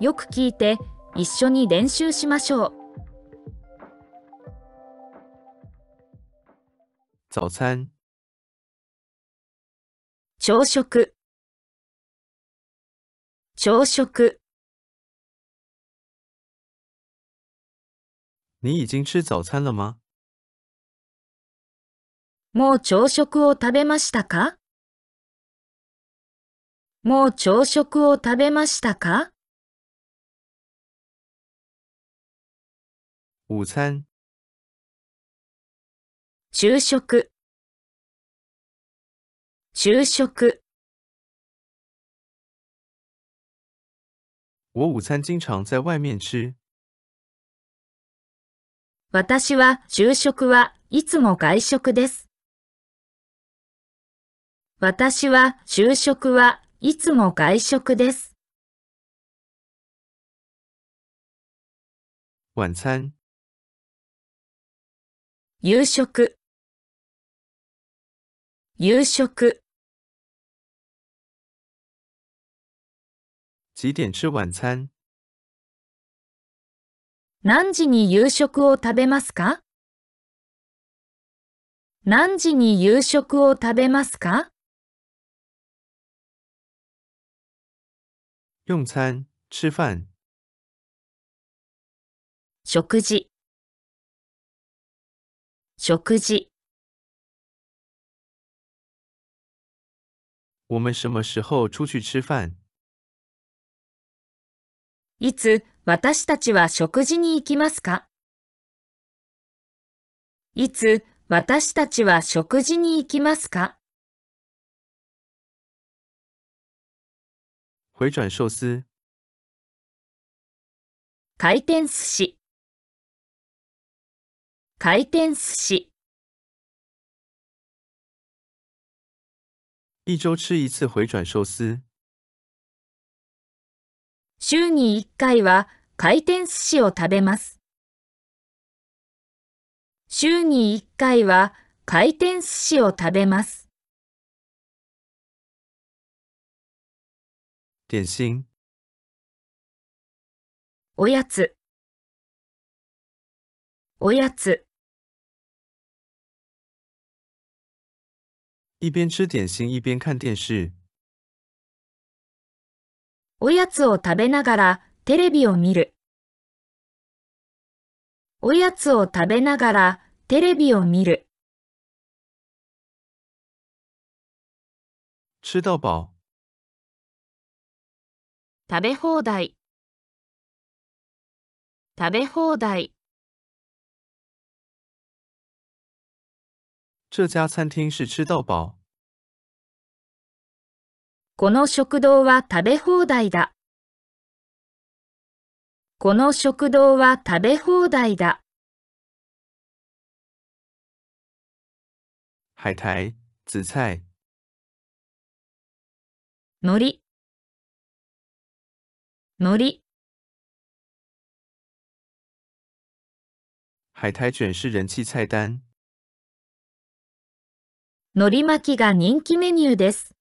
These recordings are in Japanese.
よく聞いて一緒に練習しましょう。早餐、朝食。朝食。你已经吃早餐了吗？もう朝食を食べましたか？もう朝食を食べましたか？午餐、昼食昼食我午餐经常在外面吃。私は昼食はいつも外食です。私は昼食はいつも外食です。晚餐、夕食。夕食。几点吃晚餐？何時に夕食を食べますか？何時に夕食を食べますか？用餐、吃饭。食事食事。我们什么时候出去吃饭？いつ私たちは食事に行きますか？いつ私たちは食事に行きますか？回转寿司、回転寿司回転寿司一周吃一次回转寿司。週に1回は回転寿司を食べます。週に1回は回転寿司を食べます。点心、おやつおやつ一边吃点心一边看电视。おやつを食べながらテレビを見る。おやつを食べながらテレビを見る。吃到饱。食べ放題。食べ放題。这家餐厅是吃到饱。この食堂は食べ放題だ。この食堂は食べ放題だ。海苔、紫菜、海苔。海苔。海苔卷是人气菜单。海苔巻きが人気メニューです。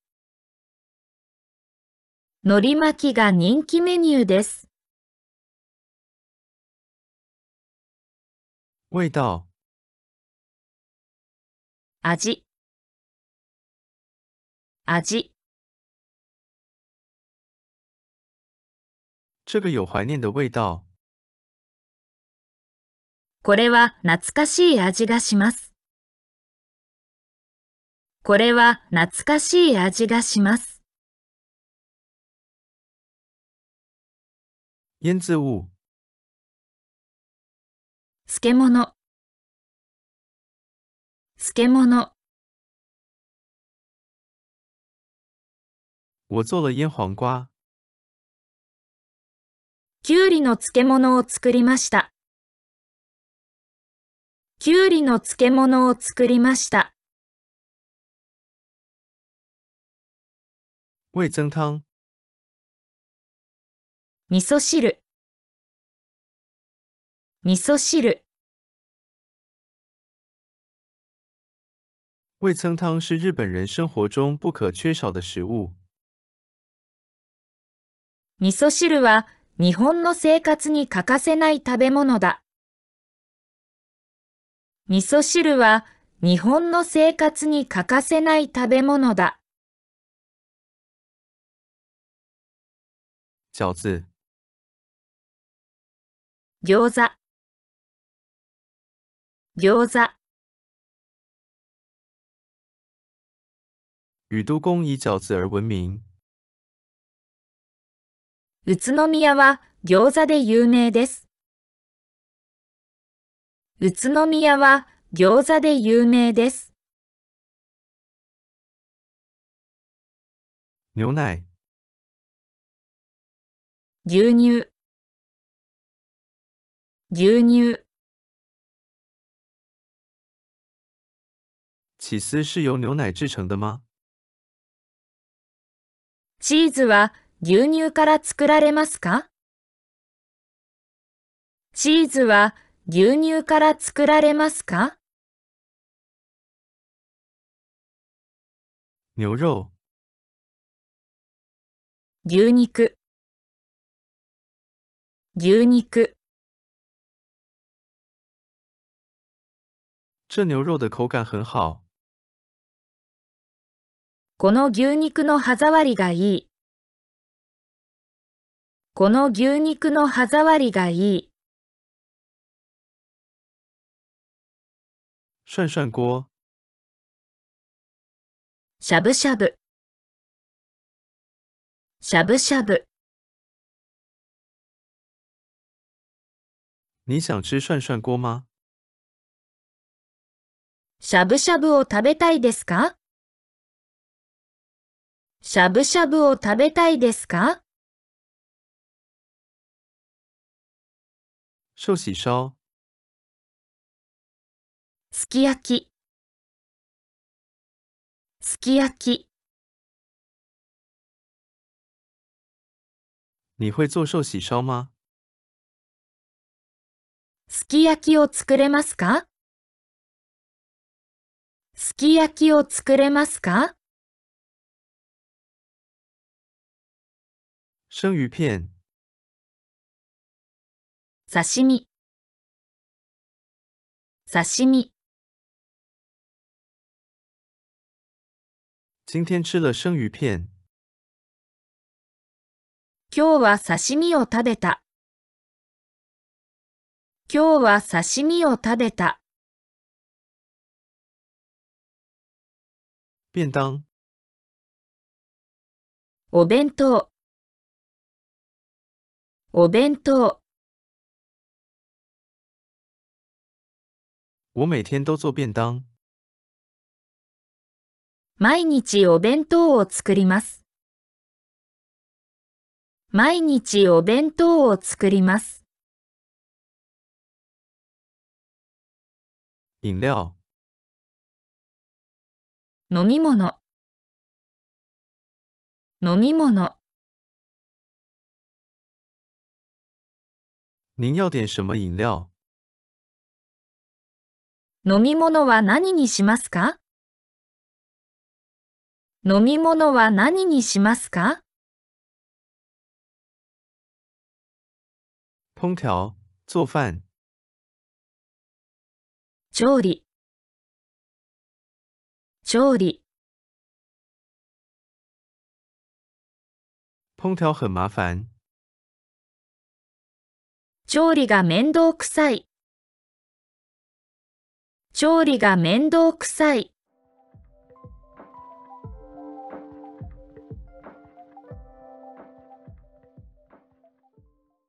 海苔巻きが人気メニューです。味道、味。味。这个有怀念的味道。これは懐かしい味がします。これは懐かしい味がします。腌渍物、漬物。漬物。我做了腌黄瓜。きゅうりの漬物を作りました。きゅうりの漬物を作りました。味增汤、味噌汁。味噌汁。味增汤是日本人生活中不可缺少的食物。味噌汁は日本の生活に欠かせない食べ物だ。味噌汁は日本の生活に欠かせない食べ物だ。饺子、餃子、餃子、宇都宫以饺子而闻名。宇都宮は餃子で有名です。宇都宮は餃子で有名です。牛奶、牛乳、牛乳、起司是由牛奶制成的吗？チーズは牛乳から作られますか？チーズは牛乳から作られますか？牛肉、牛肉、牛肉。这牛肉的口感很好。この牛肉の歯触りがいい。この牛肉の歯触りがいい。涮涮锅、しゃぶしゃぶ。しゃぶしゃぶ。你想吃涮涮锅吗？しゃぶしゃぶを食べたいですか？しゃぶしゃぶを食べたいですか？寿喜烧、すき焼き。すき焼き。你会做寿喜烧吗？すき焼きを作れますか？すき焼きを作れますか？生鱼片、刺身。刺身。今天吃了生鱼片。今日は刺身を食べた。今日は刺身を食べた。便当、お弁当。お弁当。我每天都做便当。毎日お弁当を作ります。毎日お弁当を作ります。饮料、飲み物。飲み物。您要点什么饮料？飲み物は何にしますか？飲み物は何にしますか？烹调、做饭、調理。調理。烹调很麻烦。調理が面倒くさい。調理が面倒くさい。